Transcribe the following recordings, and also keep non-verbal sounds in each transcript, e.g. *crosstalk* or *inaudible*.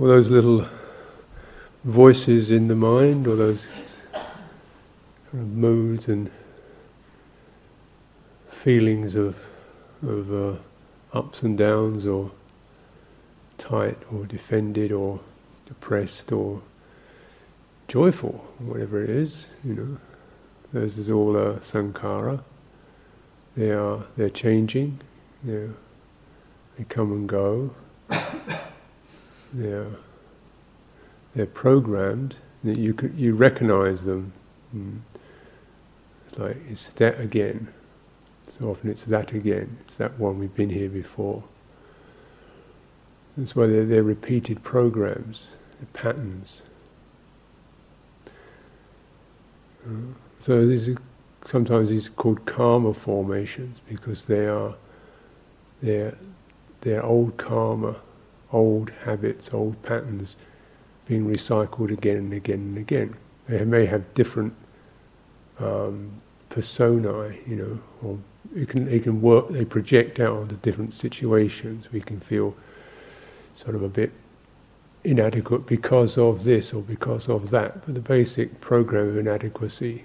all those little voices in the mind, or those kind of moods and feelings of of uh, ups and downs, or tight, or defended, or depressed, or joyful, whatever it is, you know. Those is all a sankhara. They are they're changing. They they come and go. They're they're programmed. That you you recognize them. Mm. It's like it's that again. So often it's that again. It's that one we've been here before. That's why they're, they're repeated programs, they're patterns. Uh, so these are, sometimes these are called karma formations because they are they're, they're old karma, old habits, old patterns being recycled again and again and again. They may have different um, personae, you know, or it can they can work. They project out onto different situations. We can feel sort of a bit inadequate because of this or because of that. But the basic program of inadequacy,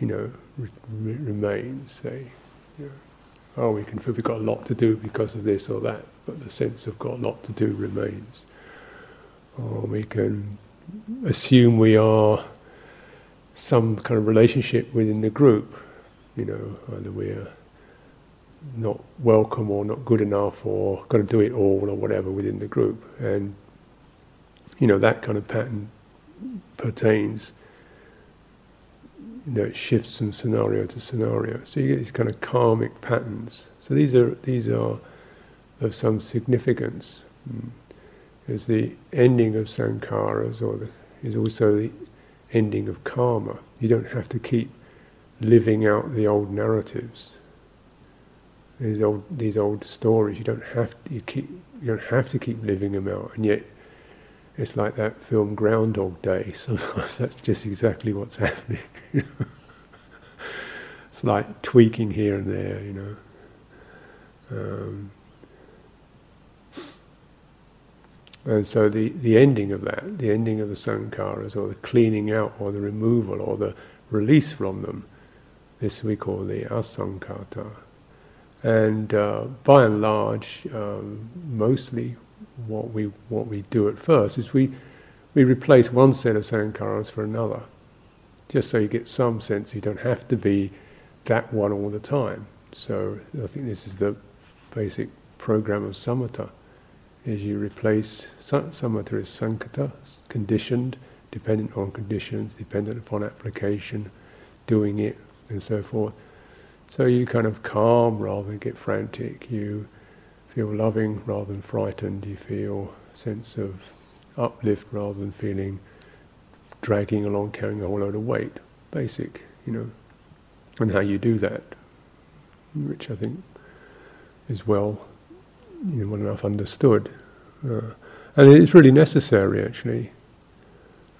you know, re- re- remains. Say, you oh, we can feel we've got a lot to do because of this or that, but the sense of got a lot to do remains. Or we can assume we are some kind of relationship within the group, you know, either we're not welcome or not good enough or got to do it all or whatever within the group. And, you know, that kind of pattern pertains, you know, it shifts from scenario to scenario. So you get these kind of karmic patterns. So these are, these are of some significance. As hmm. the ending of sankharas or the, is also the ending of karma. You don't have to keep living out the old narratives these old these old stories. You don't have to, you keep you don't have to keep living them out, and yet it's like that film Groundhog Day. *laughs* Sometimes that's just exactly what's happening. *laughs* it's like tweaking here and there, you know. Um, and so the, the ending of that, the ending of the sankharas, or the cleaning out, or the removal, or the release from them, this we call the asankhata. And uh, by and large, um, mostly what we what we do at first is we we replace one set of sankharas for another, just so you get some sense. You don't have to be that one all the time. So I think this is the basic program of samatha. Is you replace samatha is sankhata, conditioned, dependent on conditions, dependent upon application, doing it, and so forth. So you kind of calm rather than get frantic. You feel loving rather than frightened. You feel a sense of uplift rather than feeling dragging along, carrying a whole load of weight. Basic, you know, and how you do that, which I think is well, you know, well enough understood, uh, and it's really necessary actually.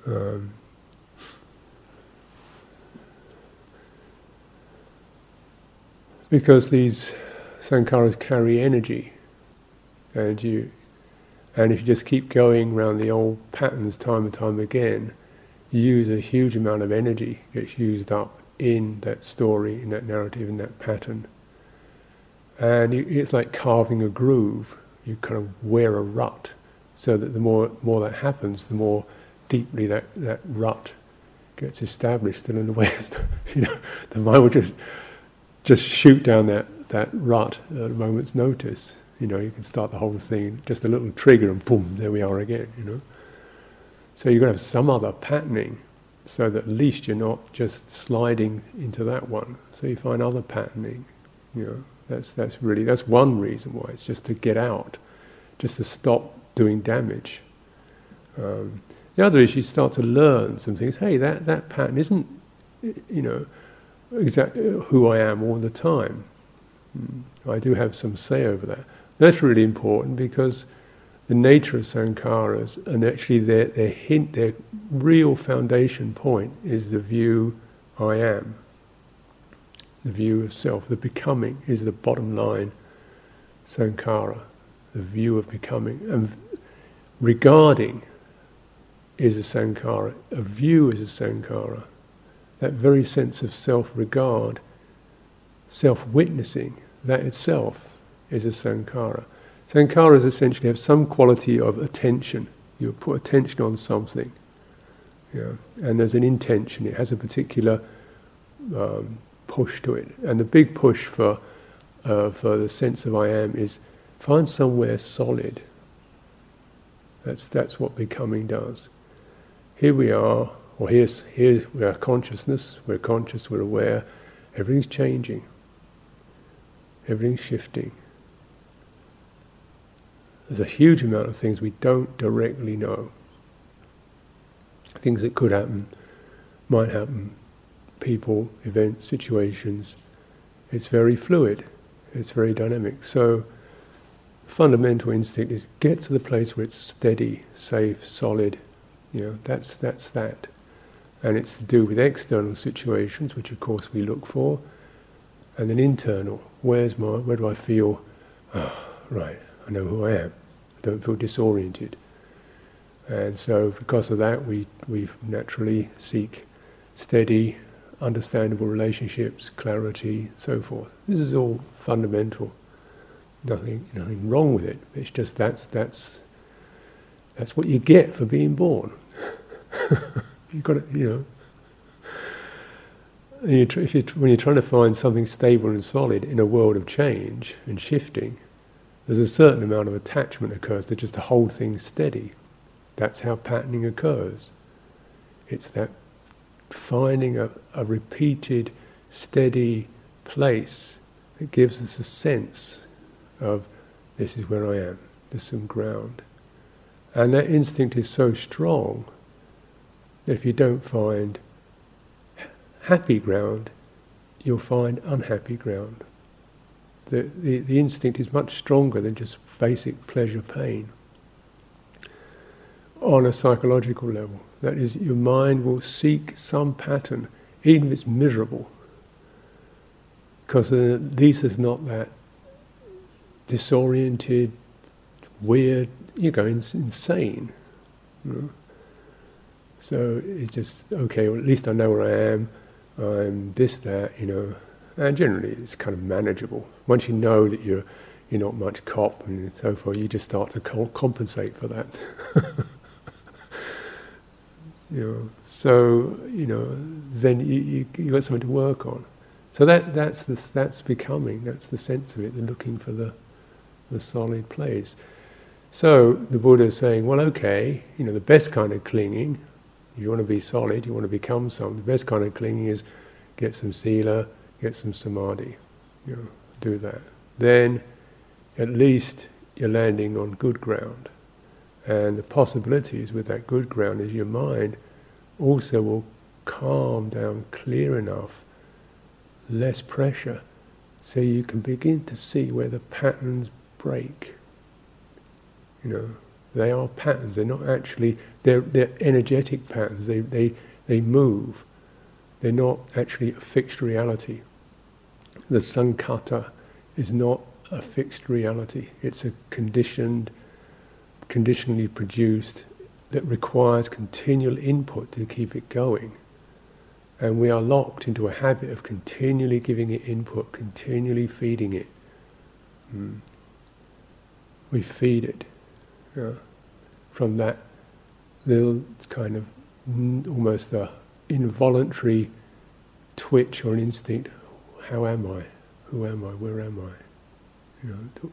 Um, because these sankharas carry energy, and you, and if you just keep going around the old patterns time and time again, you use a huge amount of energy gets used up in that story, in that narrative, in that pattern. And you, it's like carving a groove. You kind of wear a rut, so that the more more that happens, the more deeply that, that rut gets established. And in the way, *laughs* you know, the mind will just just shoot down that, that rut at a moment's notice. You know, you can start the whole thing, just a little trigger and boom, there we are again, you know. So you've got to have some other patterning so that at least you're not just sliding into that one. So you find other patterning, you know. That's, that's really, that's one reason why, it's just to get out, just to stop doing damage. Um, the other is you start to learn some things. Hey, that, that pattern isn't, you know, exactly who I am all the time. Hmm. I do have some say over that. That's really important because the nature of sankharas and actually their, their hint, their real foundation point is the view I am. The view of self, the becoming is the bottom line sankhara, the view of becoming. And regarding is a sankhara, a view is a sankhara. That very sense of self regard, self witnessing, that itself is a sankhara. Sankharas essentially have some quality of attention. You put attention on something, know, and there's an intention, it has a particular um, push to it. And the big push for, uh, for the sense of I am is find somewhere solid. That's, that's what becoming does. Here we are, or here's, here's we are consciousness, we're conscious, we're aware, everything's changing, everything's shifting. There's a huge amount of things we don't directly know. Things that could happen, might happen, people, events, situations. It's very fluid, it's very dynamic. So, fundamental instinct is get to the place where it's steady, safe, solid. You know, that's that's that, and it's to do with external situations, which of course we look for, and then internal. Where's my? Where do I feel? Oh, right. I know who I am. I don't feel disoriented. And so, because of that, we we naturally seek steady, understandable relationships, clarity, so forth. This is all fundamental. Nothing, nothing wrong with it. It's just that's that's that's what you get for being born. *laughs* You've got to, you know. You tr- you when you're trying to find something stable and solid in a world of change and shifting, there's a certain amount of attachment occurs to just to hold things steady. That's how patterning occurs. It's that finding a, a repeated, steady place that gives us a sense of this is where I am, there's some ground. And that instinct is so strong that if you don't find happy ground, you'll find unhappy ground. The, the, the instinct is much stronger than just basic pleasure pain on a psychological level. That is, your mind will seek some pattern, even if it's miserable, because uh, this is not that disoriented, weird, you go insane. You know? So it's just okay. Well, at least I know where I am. I'm this, that, you know, and generally it's kind of manageable. Once you know that you're you're not much cop and so forth, you just start to compensate for that. *laughs* You know, so you know, then you, you you got something to work on. So that that's the, that's becoming. That's the sense of it. They're looking for the the solid place. So the Buddha is saying, well, okay, you know, the best kind of clinging. If You want to be solid. You want to become something. The best kind of clinging is get some sila, get some samadhi. You know, do that. Then, at least you're landing on good ground. And the possibilities with that good ground is your mind also will calm down clear enough, less pressure, so you can begin to see where the patterns break. You know, they are patterns, they're not actually, they're, they're energetic patterns, they, they, they move. They're not actually a fixed reality. The sankhata is not a fixed reality, it's a conditioned conditionally produced that requires continual input to keep it going. And we are locked into a habit of continually giving it input, continually feeding it. Mm. We feed it from that little kind of almost a involuntary twitch or an instinct. How am I? Who am I? Where am I? You know,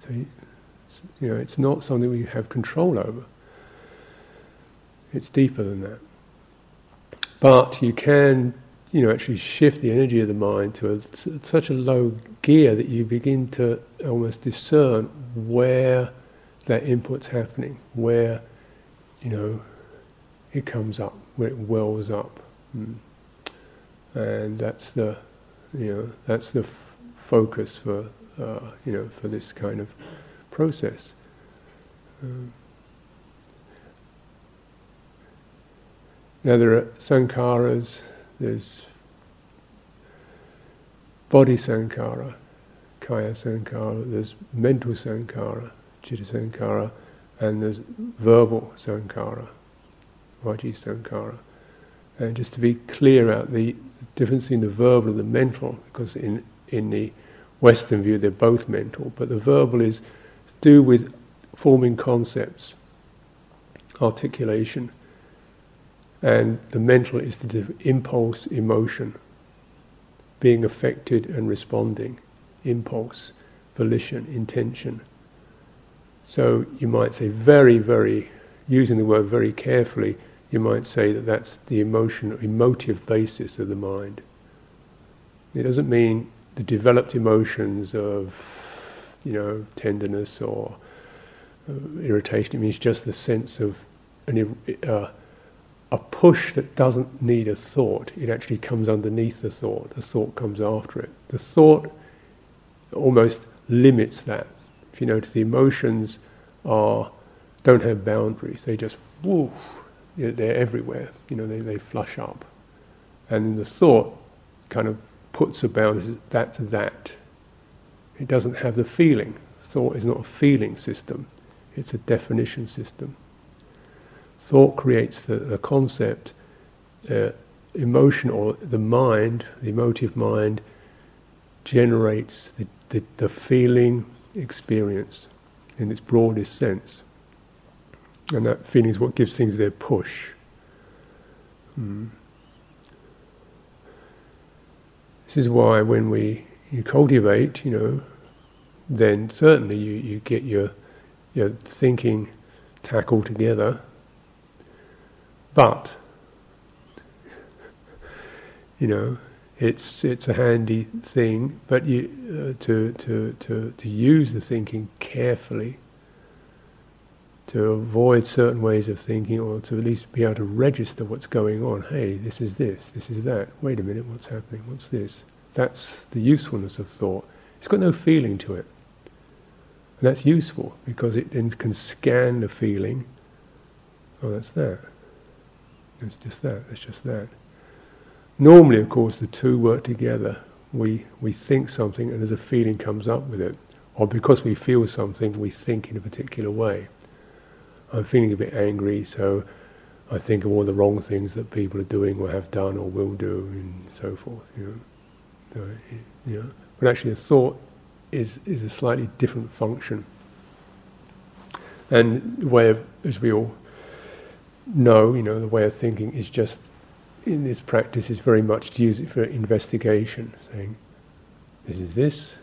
so you know, it's not something we have control over. It's deeper than that. But you can, you know, actually shift the energy of the mind to a, such a low gear that you begin to almost discern where that input's happening, where, you know, it comes up, where it wells up. Mm. And that's the, you know, that's the f- focus for, uh, you know, for this kind of process. Um, now there are sankharas, there's body sankhara, kaya sankhara, there's mental sankhara, chitta sankhara, and there's verbal sankhara, vaci sankhara. And just to be clear out the difference between the verbal and the mental, because in, in the Western view they're both mental, but the verbal is to do with forming concepts, articulation, and the mental is do impulse, emotion, being affected and responding, impulse, volition, intention. So you might say very, very, using the word very carefully, you might say that that's the emotion, emotive basis of the mind. It doesn't mean the developed emotions of, you know, tenderness or uh, irritation. It means just the sense of an, uh, a push that doesn't need a thought. It actually comes underneath the thought. The thought comes after it. The thought almost limits that. If you notice, the emotions are don't have boundaries. They just woof. They're everywhere. You know, they, they flush up, and the thought kind of puts a boundary. That's that. It doesn't have the feeling. Thought is not a feeling system. It's a definition system. Thought creates the, the concept. Uh, emotion or the mind, the emotive mind, generates the, the, the feeling experience in its broadest sense. And that feeling is what gives things their push. Hmm. This is why when we you cultivate, you know, then certainly you, you get your your thinking tackled together. But you know, it's it's a handy thing, but you uh, to to to to use the thinking carefully, to avoid certain ways of thinking, or to at least be able to register what's going on. Hey, this is this, this is that. Wait a minute, what's happening? What's this? That's the usefulness of thought. It's got no feeling to it, and that's useful because it then can scan the feeling. Oh, that's that. It's just that. It's just that. Normally, of course, the two work together. We, we think something and as a feeling comes up with it. Or because we feel something, we think in a particular way. I'm feeling a bit angry, so I think of all the wrong things that people are doing or have done or will do and so forth. You know. You know. But actually, a thought is, is a slightly different function. And the way of, as we all know, you know, the way of thinking is just in this practice is very much to use it for investigation, saying, this is this,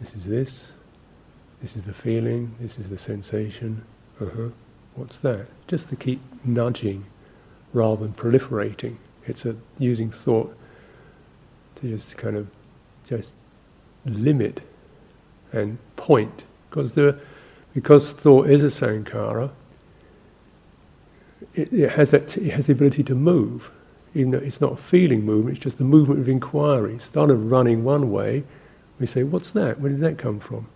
this is this, this is the feeling, this is the sensation, uh-huh, what's that? Just to keep nudging rather than proliferating. It's a using thought to just kind of just limit and point. Because there because thought is a sankhara, it, it has that it has the ability to move even though it's not feeling movement, it's just the movement of inquiry. Instead of running one way, we say, What's that? Where did that come from?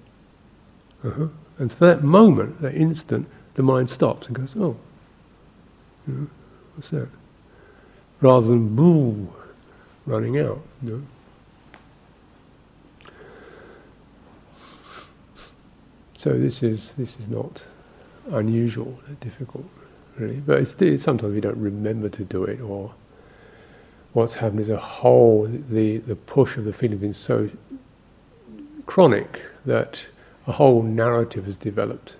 Uh-huh. And for that moment, that instant, the mind stops and goes, Oh, you know, what's that? Rather than boo, running out. You know? So this is this is not unusual, difficult, really. But it's, it's, sometimes we don't remember to do it, or what's happened is a whole, the, the push of the feeling has been so chronic that a whole narrative has developed.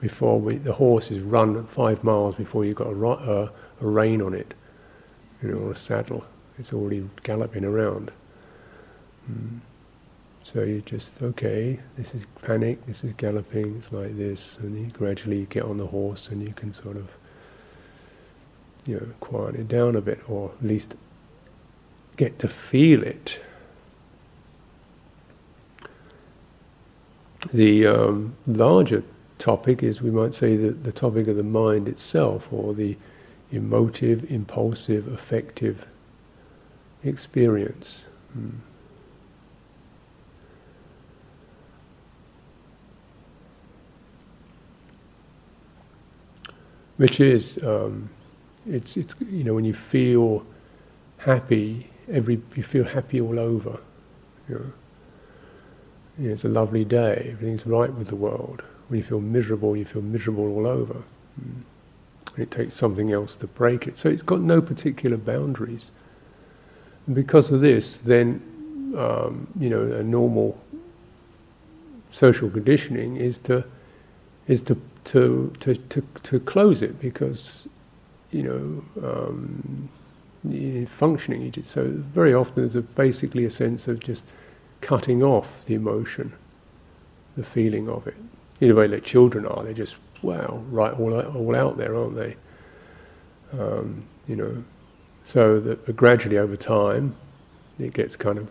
Before we, the horse is run five miles before you've got a, a, a rein on it, you know, or a saddle. It's already galloping around. Mm. So you just okay. This is panic. This is galloping. It's like this, and you gradually get on the horse, and you can sort of you know, quiet it down a bit, or at least get to feel it. The um, larger topic is, we might say, the, the topic of the mind itself, or the emotive, impulsive, affective experience. Hmm. Which is um, it's it's you know when you feel happy, every you feel happy all over. You know. it's a lovely day. Everything's right with the world. When you feel miserable, you feel miserable all over. Mm. And it takes something else to break it. So it's got no particular boundaries. And because of this, then, um, you know, a normal social conditioning is to is to to to to, to close it because you know um, functioning. So very often there's a, basically a sense of just cutting off the emotion, the feeling of it. In a way, like children are, they're just wow, right, all all out there, aren't they? Um, you know, so that gradually over time, it gets kind of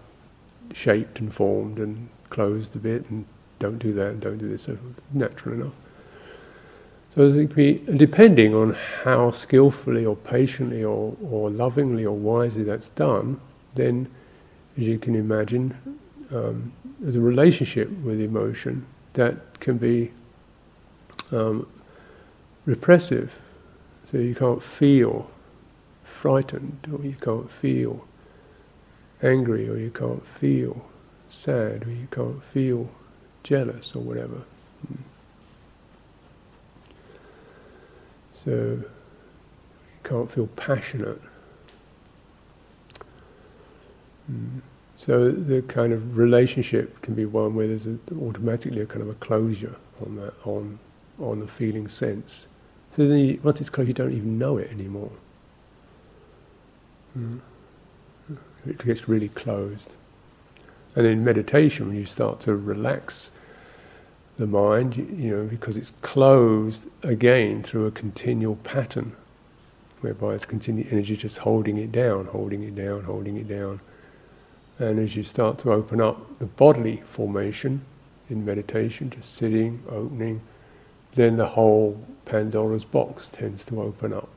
shaped and formed and closed a bit, and don't do that, and don't do this. So natural enough. So it be, depending on how skillfully or patiently or, or lovingly or wisely that's done, then, as you can imagine, um, there's a relationship with emotion that can be um, repressive. So you can't feel frightened, or you can't feel angry, or you can't feel sad, or you can't feel jealous, or whatever. Mm. So you can't feel passionate. Mm. So the kind of relationship can be one where there's a, automatically a kind of a closure on that, on on the feeling sense. So then, you, once it's closed, you don't even know it anymore. Mm. It gets really closed. And in meditation, when you start to relax the mind, you know, because it's closed again through a continual pattern, whereby it's continued energy just holding it down, holding it down, holding it down. And as you start to open up the bodily formation in meditation, just sitting, opening, then the whole Pandora's box tends to open up.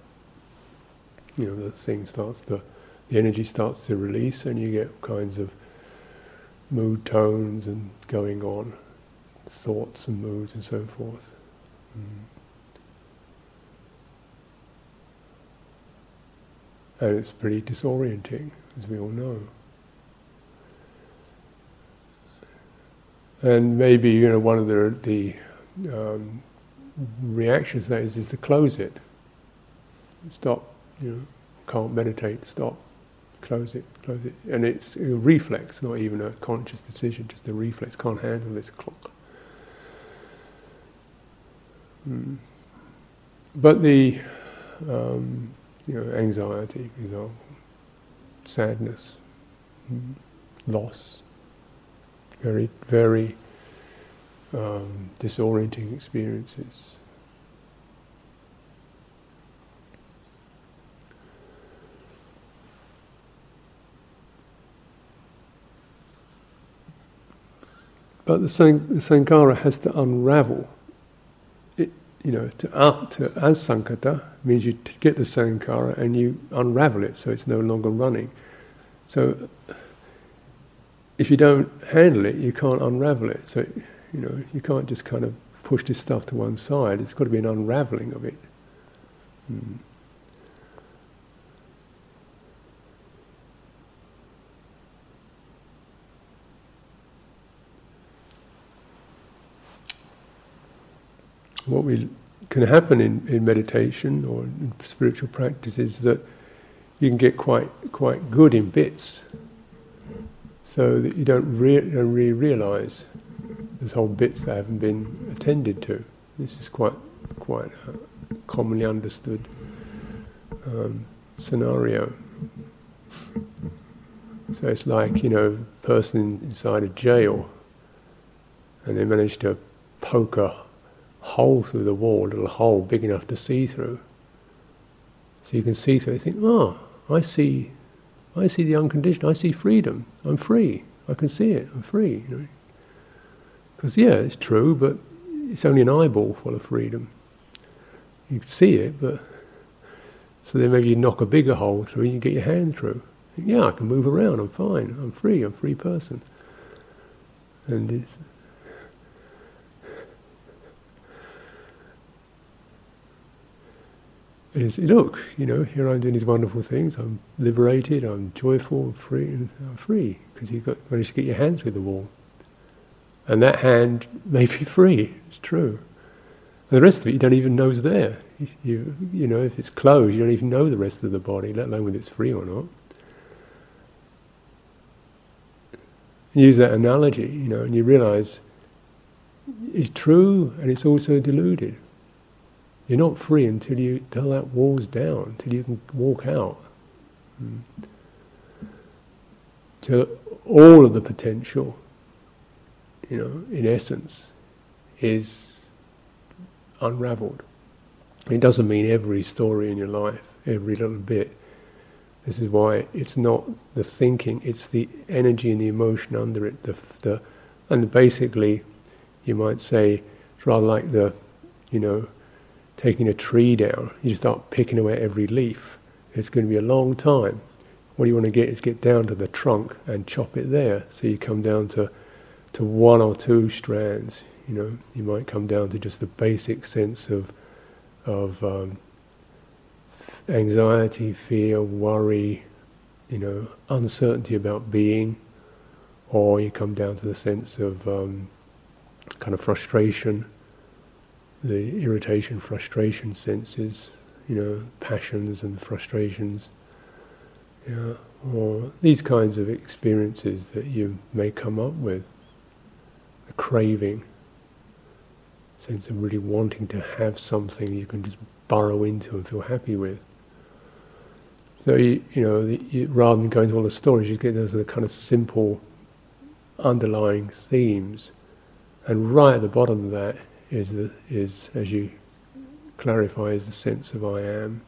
You know, the thing starts to, the energy starts to release, and you get kinds of mood tones and going on thoughts and moods and so forth. Mm. And it's pretty disorienting, as we all know. And maybe you know one of the the um, reactions to that is, is to close it. Stop. You know, can't meditate. Stop. Close it. Close it. And it's a reflex, not even a conscious decision. Just a reflex. Can't handle this. Clock. Mm. But the um, you know anxiety, example, sadness, mm, loss, very very um, disorienting experiences. But the, san- the has to unravel you know, to, uh, to as sankhata means you get the sankhara and you unravel it so it's no longer running. So if you don't handle it, you can't unravel it. So you know, you can't just kind of push this stuff to one side. It's got to be an unraveling of it. Hmm. what we can happen in, in meditation or in spiritual practice is that you can get quite quite good in bits, so that you don't, re- don't really realize there's whole bits that haven't been attended to. This is quite quite a commonly understood um, scenario. So it's like you know, a person inside a jail, and they manage to poke a hole through the wall, a little hole big enough to see through. So you can see through. You think, oh, I see, I see the unconditioned. I see freedom. I'm free. I can see it. I'm free. Because you know? yeah, it's true, but it's only an eyeball full of freedom. You can see it, but so then maybe you knock a bigger hole through and you get your hand through. Yeah, I can move around. I'm fine. I'm free. I'm a free person. And it's, is look, you know, here I'm doing these wonderful things. I'm liberated. I'm joyful. I'm free. And I'm free because you've got managed to get your hand through the wall, and that hand may be free. It's true, the rest of it you don't even know is there. You, you know, if it's closed, you don't even know the rest of the body, let alone whether it's free or not. Use that analogy, you know, and you realize it's true and it's also deluded. You're not free until you until that wall's down, until you can walk out. Mm. Till all of the potential, you know, in essence, is unraveled. It doesn't mean every story in your life, every little bit. This is why it's not the thinking; it's the energy and the emotion under it. The, the and basically, you might say it's rather like the, you know, taking a tree down. You start picking away every leaf. It's going to be a long time. What you want to get is get down to the trunk and chop it there. So you come down to to one or two strands. You know, you might come down to just the basic sense of of um, anxiety, fear, worry, you know, uncertainty about being, or you come down to the sense of um, kind of frustration, the irritation, frustration senses, you know, passions and frustrations, yeah, or these kinds of experiences that you may come up with, the craving, sense of really wanting to have something you can just burrow into and feel happy with. So you, you know, the, you, rather than going to all the stories, you get those kind of simple underlying themes, and right at the bottom of that is the, is as you clarify is the sense of I am.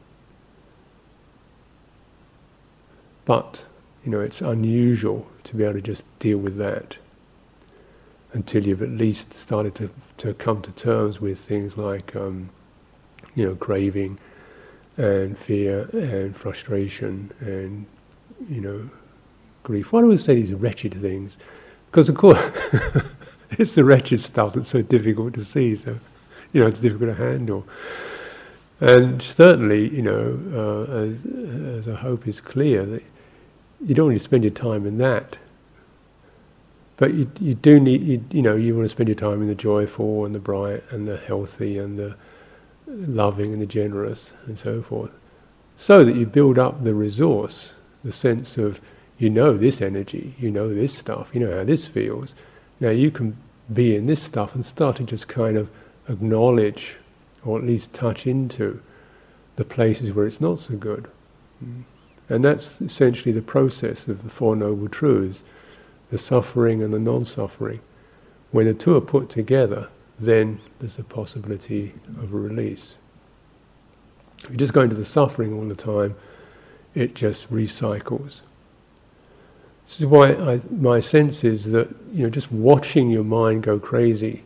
But you know, it's unusual to be able to just deal with that until you've at least started to, to come to terms with things like, um, you know, craving and fear and frustration and, you know, grief. Why do we say these wretched things? Because, of course, *laughs* it's the wretched stuff that's so difficult to see, so, you know, it's difficult to handle. And certainly, you know, uh, as, as I hope is clear, that you don't want to spend your time in that but you, you do need, you, you know, you want to spend your time in the joyful and the bright and the healthy and the loving and the generous and so forth. So that you build up the resource, the sense of, you know this energy, you know this stuff, you know how this feels. Now you can be in this stuff and start to just kind of acknowledge or at least touch into the places where it's not so good. Hmm. And that's essentially the process of the Four Noble Truths the suffering and the non-suffering. When the two are put together, then there's a possibility of a release. If you just go into the suffering all the time, it just recycles. This is why I, my sense is that you know just watching your mind go crazy,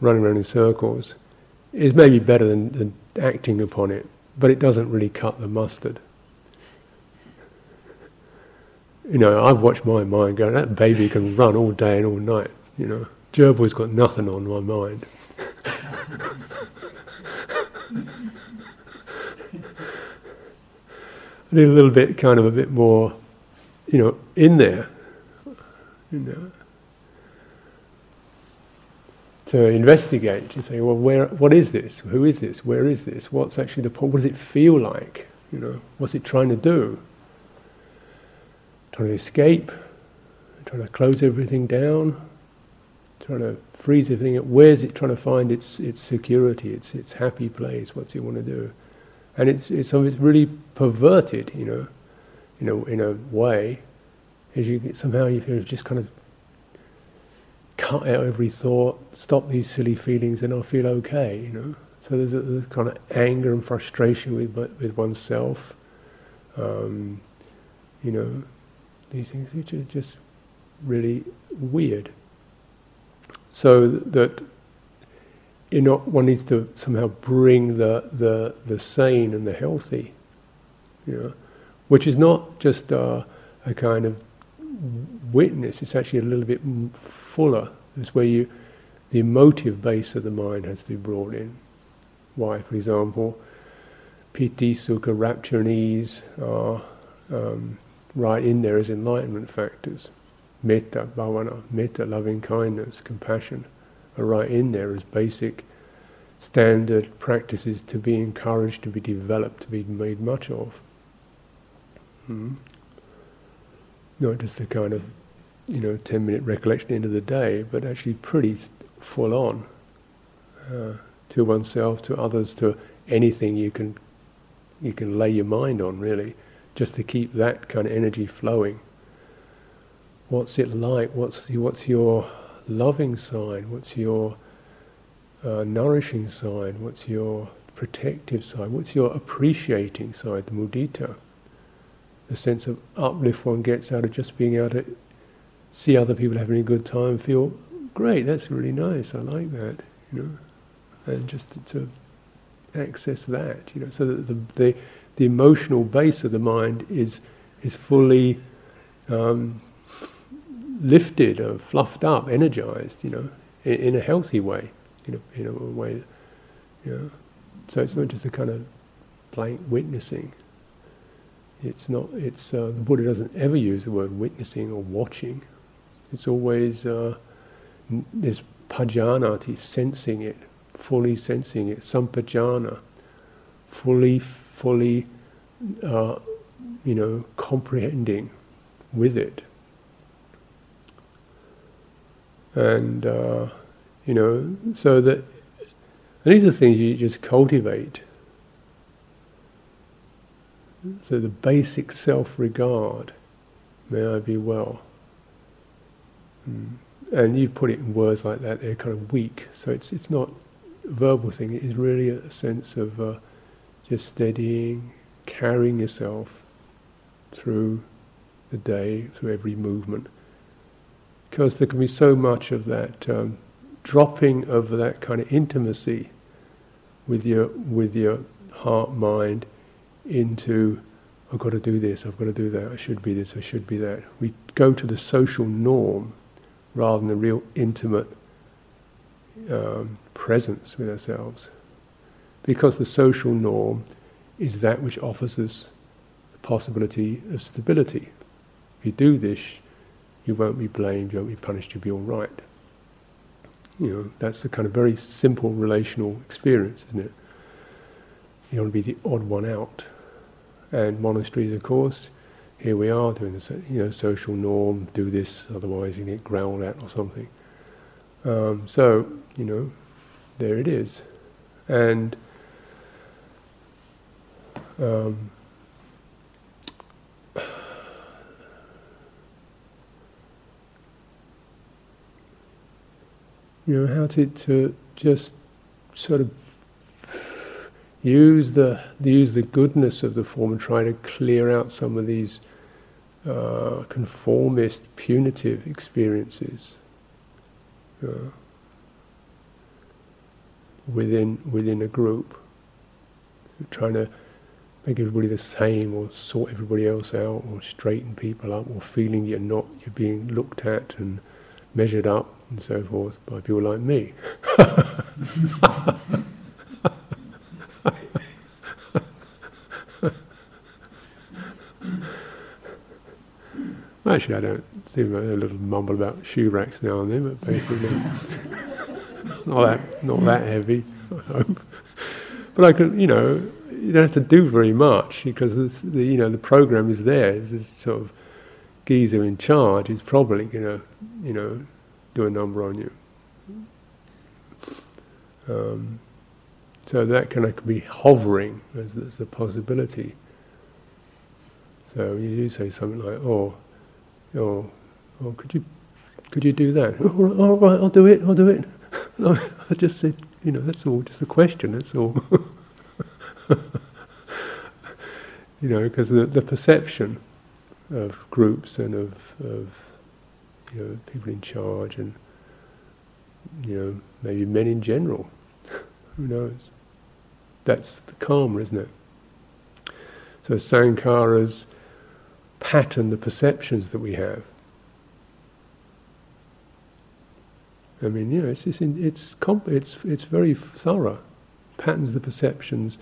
running around in circles, is maybe better than, than acting upon it, but it doesn't really cut the mustard you know, I've watched my mind go, that baby can run all day and all night, you know. Gerbil's got nothing on my mind. *laughs* I need a little bit, kind of a bit more, you know, in there, you know, to investigate. You say, well, where, what is this? Who is this? Where is this? What's actually the point? What does it feel like? You know, what's it trying to do? trying to escape, trying to close everything down, trying to freeze everything. Where's it trying to find its its security, its its happy place? What's it want to do? And it's it's it's really perverted, you know, you know, in a way, as you somehow you feel just kind of cut out every thought, stop these silly feelings, and I'll feel okay, you know. So there's a, there's kind of anger and frustration with with oneself, um, you know, these things which are just really weird. So that you know one needs to somehow bring the the the sane and the healthy, you know, which is not just a, a kind of witness. It's actually a little bit fuller. It's where you the emotive base of the mind has to be brought in. Why, for example, piti, sukha, rapture, and ease are um, right in there as enlightenment factors. Metta, bhavana, metta, loving kindness, compassion are right in there as basic standard practices to be encouraged, to be developed, to be made much of. Hmm? Not just the kind of, you know, 10 minute recollection end of the day, but actually pretty full on uh, to oneself, to others, to anything you can you can lay your mind on really, just to keep that kind of energy flowing. What's it like? What's what's your loving side? What's your uh, nourishing side? What's your protective side? What's your appreciating side, the mudita? The sense of uplift one gets out of just being able to see other people having a good time, feel great, that's really nice, I like that, you know, and just to access that, you know, so that the, the, the emotional base of the mind is is fully um, lifted or fluffed up, energized, you know, in, in, a healthy way, in a, in a way, you know. So it's not just a kind of blank witnessing. It's not. It's uh, the Buddha doesn't ever use the word witnessing or watching. It's always uh, this pajanati, sensing it, fully sensing it, sampajana, fully, fully, uh, you know, comprehending with it. And, uh, you know, so that, these are things you just cultivate. So the basic self regard, may I be well. Mm. And you put it in words like that, they're kind of weak. So it's it's not a verbal thing, it is really a sense of uh, just steadying, carrying yourself through the day, through every movement. Because there can be so much of that um, dropping of that kind of intimacy with your with your heart mind into I've got to do this, I've got to do that, I should be this, I should be that. We go to the social norm rather than the real intimate um, presence with ourselves. Because the social norm is that which offers us the possibility of stability. If you do this, you won't be blamed, you won't be punished, you'll be all right. You know, that's the kind of very simple relational experience, isn't it? You want to be the odd one out. And monasteries, of course, here we are doing the you know social norm. Do this, otherwise you get growled at or something. Um, so you know, there it is, and um, *sighs* you know how to to just sort of use the use the goodness of the form and try to clear out some of these uh, conformist, punitive experiences uh, within within a group, trying to make everybody the same, or sort everybody else out, or straighten people up, or feeling you're not you're being looked at and measured up and so forth by people like me. *laughs* *laughs* Actually, I don't do a little mumble about shoe racks now and then, but basically, *laughs* not that not that heavy, I hope. But I can, you know, you don't have to do very much because the you know the program is there. There's this sort of geezer in charge is probably going to, you know, do a number on you. Um, so that of be hovering as, as the possibility. So you do say something like, "Oh, or, or could you could you do that? *laughs* Oh, all right, I'll do it. I'll do it. *laughs* I just said, you know, that's all. Just a question. That's all. *laughs* you know, because the, the perception of groups and of, of you know people in charge and you know maybe men in general. Who knows? That's the karma, isn't it? So sankharas pattern the perceptions that we have. I mean, you know, it's in, it's comp- it's it's very thorough. Patterns the perceptions,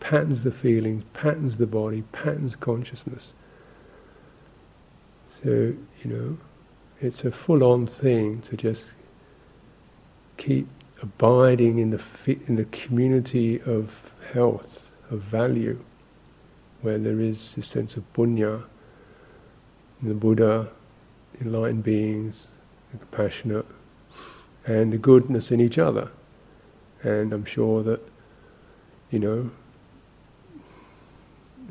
patterns the feelings, patterns the body, patterns consciousness. So you know, it's a full-on thing to just keep abiding in the in the community of health, of value, where there is a sense of punya, the Buddha, enlightened beings, the compassionate, and the goodness in each other. And I'm sure that, you know,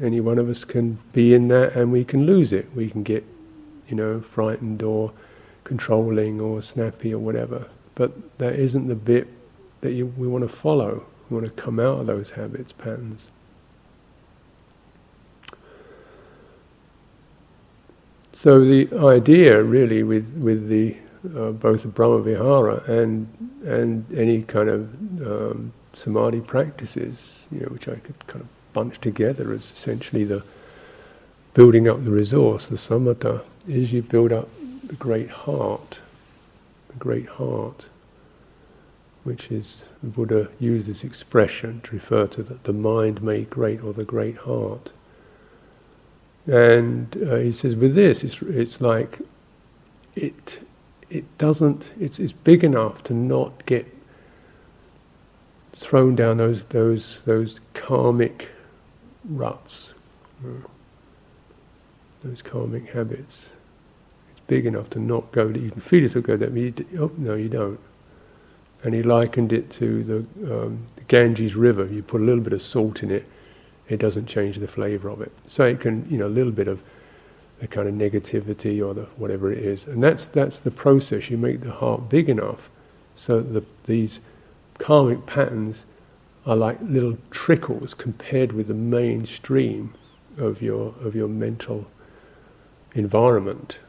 any one of us can be in that and we can lose it. We can get, you know, frightened or controlling or snappy or whatever. But that isn't the bit that you, we want to follow. We want to come out of those habits, patterns. So the idea, really, with with the uh, both the Brahma Vihara and and any kind of um, samadhi practices, you know, which I could kind of bunch together as essentially the building up the resource, the samatha, is you build up the great heart, great heart, which is the Buddha used this expression to refer to the, the mind made great or the great heart. And uh, he says, with this, it's, it's like it it doesn't. It's it's big enough to not get thrown down those those those karmic ruts, those karmic habits. Big enough to not go. You can feel yourself go there, but you, oh, no, you don't. And he likened it to the, um, the Ganges River. You put a little bit of salt in it, it doesn't change the flavour of it. So it can, you know, a little bit of the kind of negativity or the whatever it is, and that's that's the process. You make the heart big enough so that the, these karmic patterns are like little trickles compared with the main stream of your of your mental environment.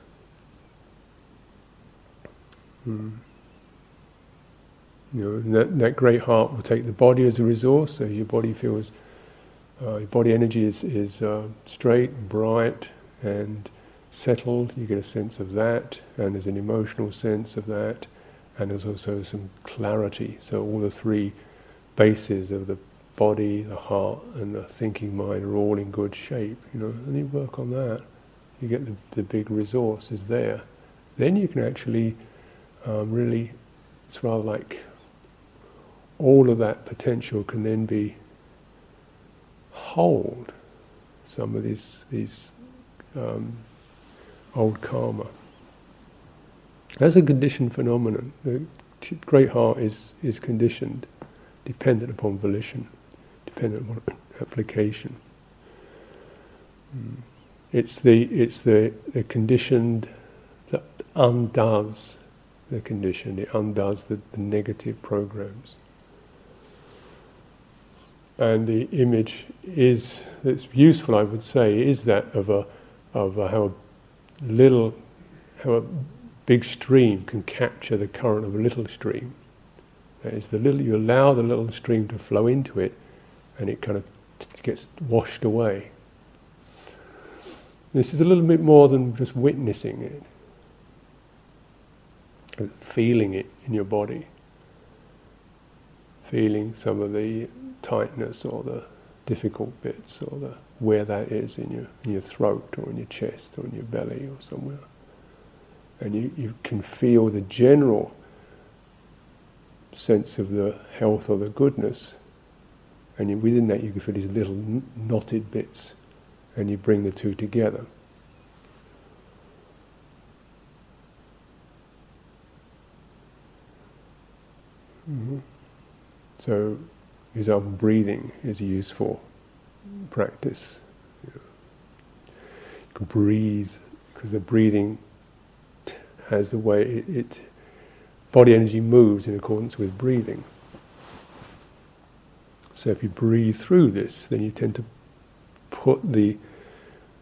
Mm. You know, that, that great heart will take the body as a resource, so your body feels uh, your body energy is, is uh, straight, bright, and settled. You get a sense of that, and there's an emotional sense of that, and there's also some clarity. So all the three bases of the body, the heart, and the thinking mind are all in good shape. You know, and you work on that. You get the, the big resource is there. Then you can actually um, really, it's rather like all of that potential can then be hold some of these these um, old karma. That's a conditioned phenomenon. The great heart is is conditioned, dependent upon volition, dependent upon application. Mm. It's the it's the, the conditioned that undoes the condition. It undoes the, the negative programs and the image is that's useful, I would say, is that of a of a, how a little how a big stream can capture the current of a little stream. That is, the little you allow the little stream to flow into it, and it kind of t- gets washed away. This is a little bit more than just witnessing it, feeling it in your body, feeling some of the tightness or the difficult bits or the where that is in your in your throat or in your chest or in your belly or somewhere. And you, you can feel the general sense of the health or the goodness. And within that you can feel these little knotted bits and you bring the two together. Mm-hmm. So example, breathing is a useful practice. You, can breathe because the breathing has the way it, it, body energy moves in accordance with breathing. So if you breathe through this, then you tend to put the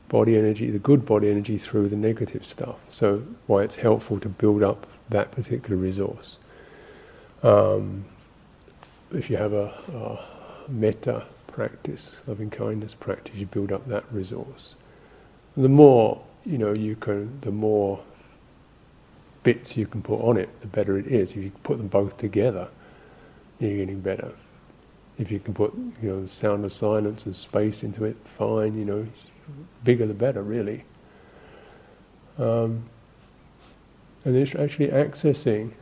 body energy, the good body energy, through the negative stuff. So why it's helpful to build up that particular resource. Um, if you have a, a metta practice, loving kindness practice, you build up that resource. And the more you know, you can, the more bits you can put on it, the better it is. If you put them both together, you're getting better. If you can put, you know, sound of silence and space into it, fine. You know, bigger the better, really. Um, and it's actually accessing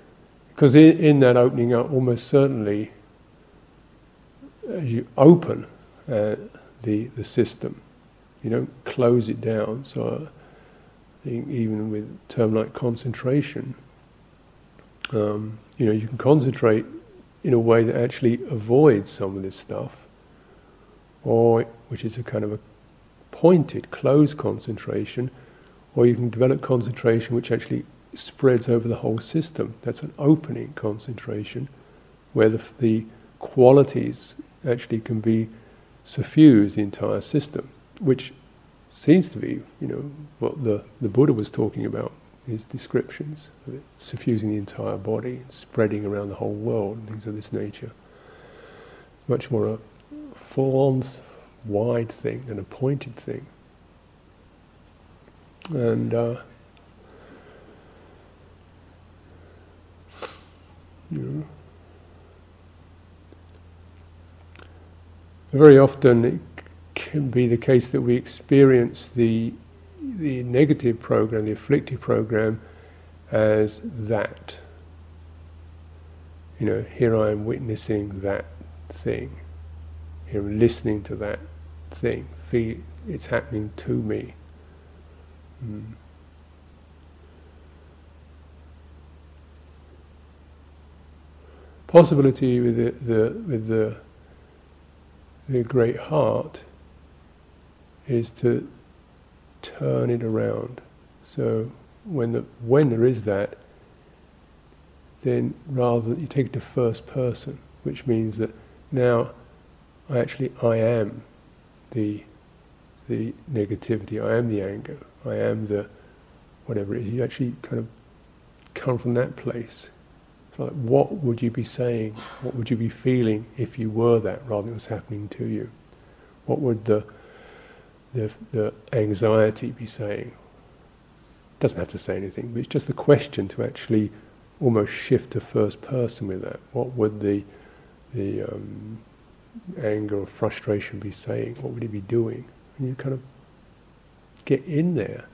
because in, that opening up, almost certainly, as you open uh, the the system, you don't close it down. So, I think even with a term like concentration, um, you know, you can concentrate in a way that actually avoids some of this stuff, or which is a kind of a pointed, closed concentration, or you can develop concentration which actually spreads over the whole system. That's an opening concentration, where the, the qualities actually can be suffuse the entire system, which seems to be, you know, what the, the Buddha was talking about, his descriptions of it suffusing the entire body, spreading around the whole world, and things of this nature. Much more a full-on, wide thing than a pointed thing. And uh, you know, very often it can be the case that we experience the the negative program, the afflictive program, as that. You know, here I am witnessing that thing. Here I'm listening to that thing. Feel it's happening to me. Mm. Possibility with the, the with the the great heart is to turn it around. So when the when there is that, then rather than you take it to first person, which means that now I actually I am the the negativity, I am the anger, I am the whatever it is. You actually kind of come from that place. Like, what would you be saying? What would you be feeling if you were that rather than it was happening to you? What would the the, the anxiety be saying? Doesn't have to say anything, but it's just the question to actually almost shift to first person with that. What would the the um, anger or frustration be saying? What would he be doing? And you kind of get in there.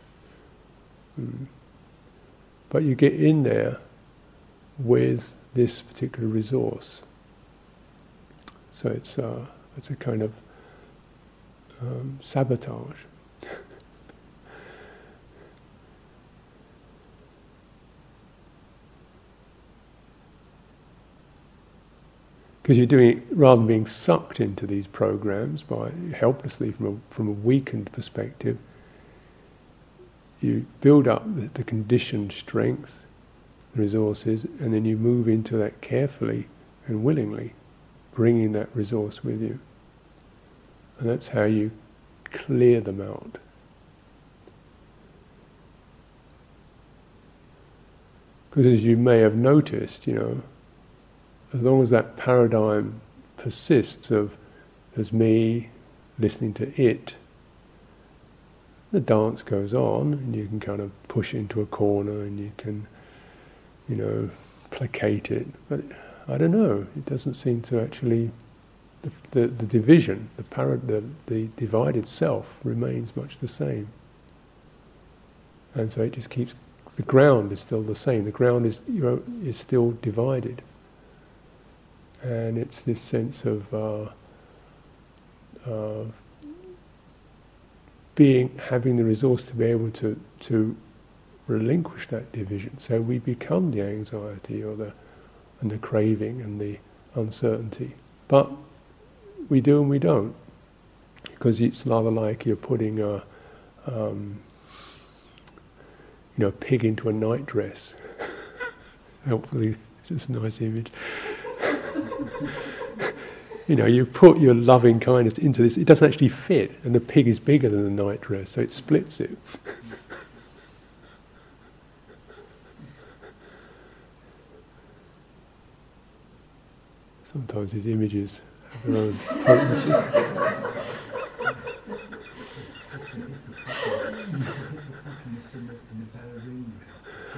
Mm. But you get in there with this particular resource. So it's uh, it's a kind of um, sabotage. *laughs* Because you're doing it rather than being sucked into these programs by helplessly from a, from a weakened perspective, you build up the, the conditioned strength, the resources, and then you move into that carefully and willingly, bringing that resource with you. And that's how you clear them out. Because as you may have noticed, you know, as long as that paradigm persists of as me listening to it, the dance goes on and you can kind of push into a corner and you can, you know, placate it. But I don't know, it doesn't seem to actually the, the, the division, the, para, the, the divided self remains much the same. And so it just keeps, the ground is still the same. The ground is, you know, is still divided. And it's this sense of uh, uh, being, having the resource to be able to, to relinquish that division. So we become the anxiety or the, and the craving and the uncertainty. But we do and we don't. Because it's rather like you're putting a, um, you know, a pig into a night dress. *laughs* Hopefully, it's just a nice image. *laughs* you know, you put your loving kindness into this, it doesn't actually fit, and the pig is bigger than the night dress, so it splits it. *laughs* Sometimes these images have their own potency.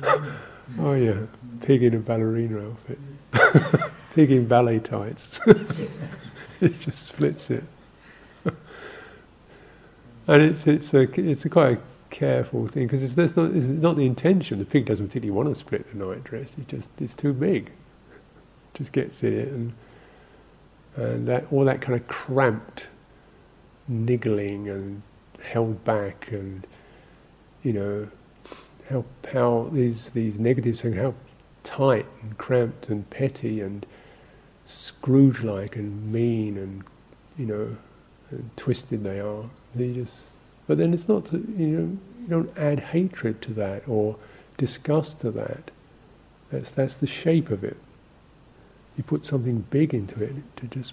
*laughs* oh yeah, pig in a ballerina outfit. *laughs* pig in ballet tights. *laughs* it just splits it. and it's it's a it's a quite a careful thing because it's, that's not, it's not the intention. The pig doesn't particularly want to split the night dress. It just it's too big. Just gets in it and and that all that kind of cramped niggling and held back and you know how how these these negative things how tight and cramped and petty and Scrooge-like and mean and you know and twisted they are. They just but then it's not to, you know you don't add hatred to that or disgust to that. That's that's the shape of it. You put something big into it to just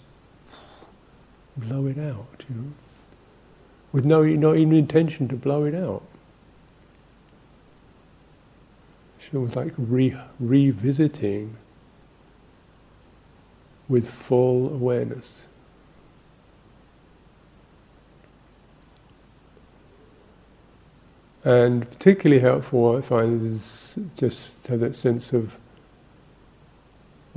blow it out, you know, with no not even intention to blow it out. It's like re, revisiting with full awareness. And particularly helpful, I find, is just to have that sense of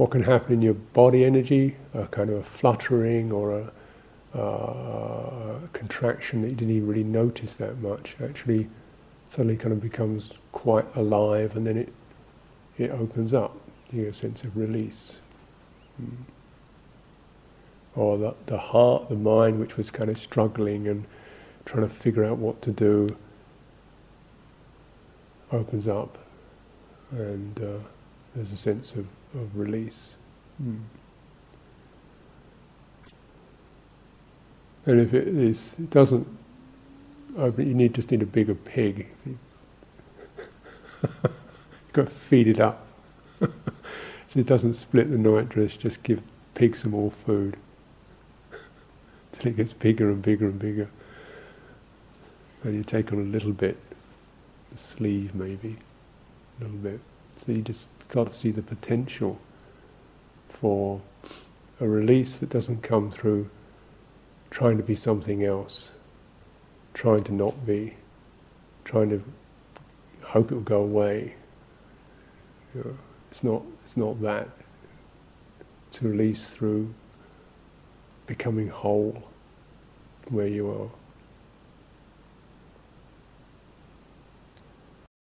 what can happen in your body energy, a kind of a fluttering or a uh, contraction that you didn't even really notice that much actually suddenly kind of becomes quite alive and then it it opens up you get a sense of release mm. or the, the heart the mind which was kind of struggling and trying to figure out what to do opens up and uh, there's a sense of, of release mm. And if it is, it doesn't open, you need just need a bigger pig. *laughs* You've got to feed it up. *laughs* if it doesn't split the night dress, just give pig some more food. Till it gets bigger and bigger and bigger. And you take on a little bit, the sleeve maybe, a little bit. So you just start to see the potential for a release that doesn't come through trying to be something else, trying to not be, trying to hope it will go away. It's not. It's not that. It's release through becoming whole where you are.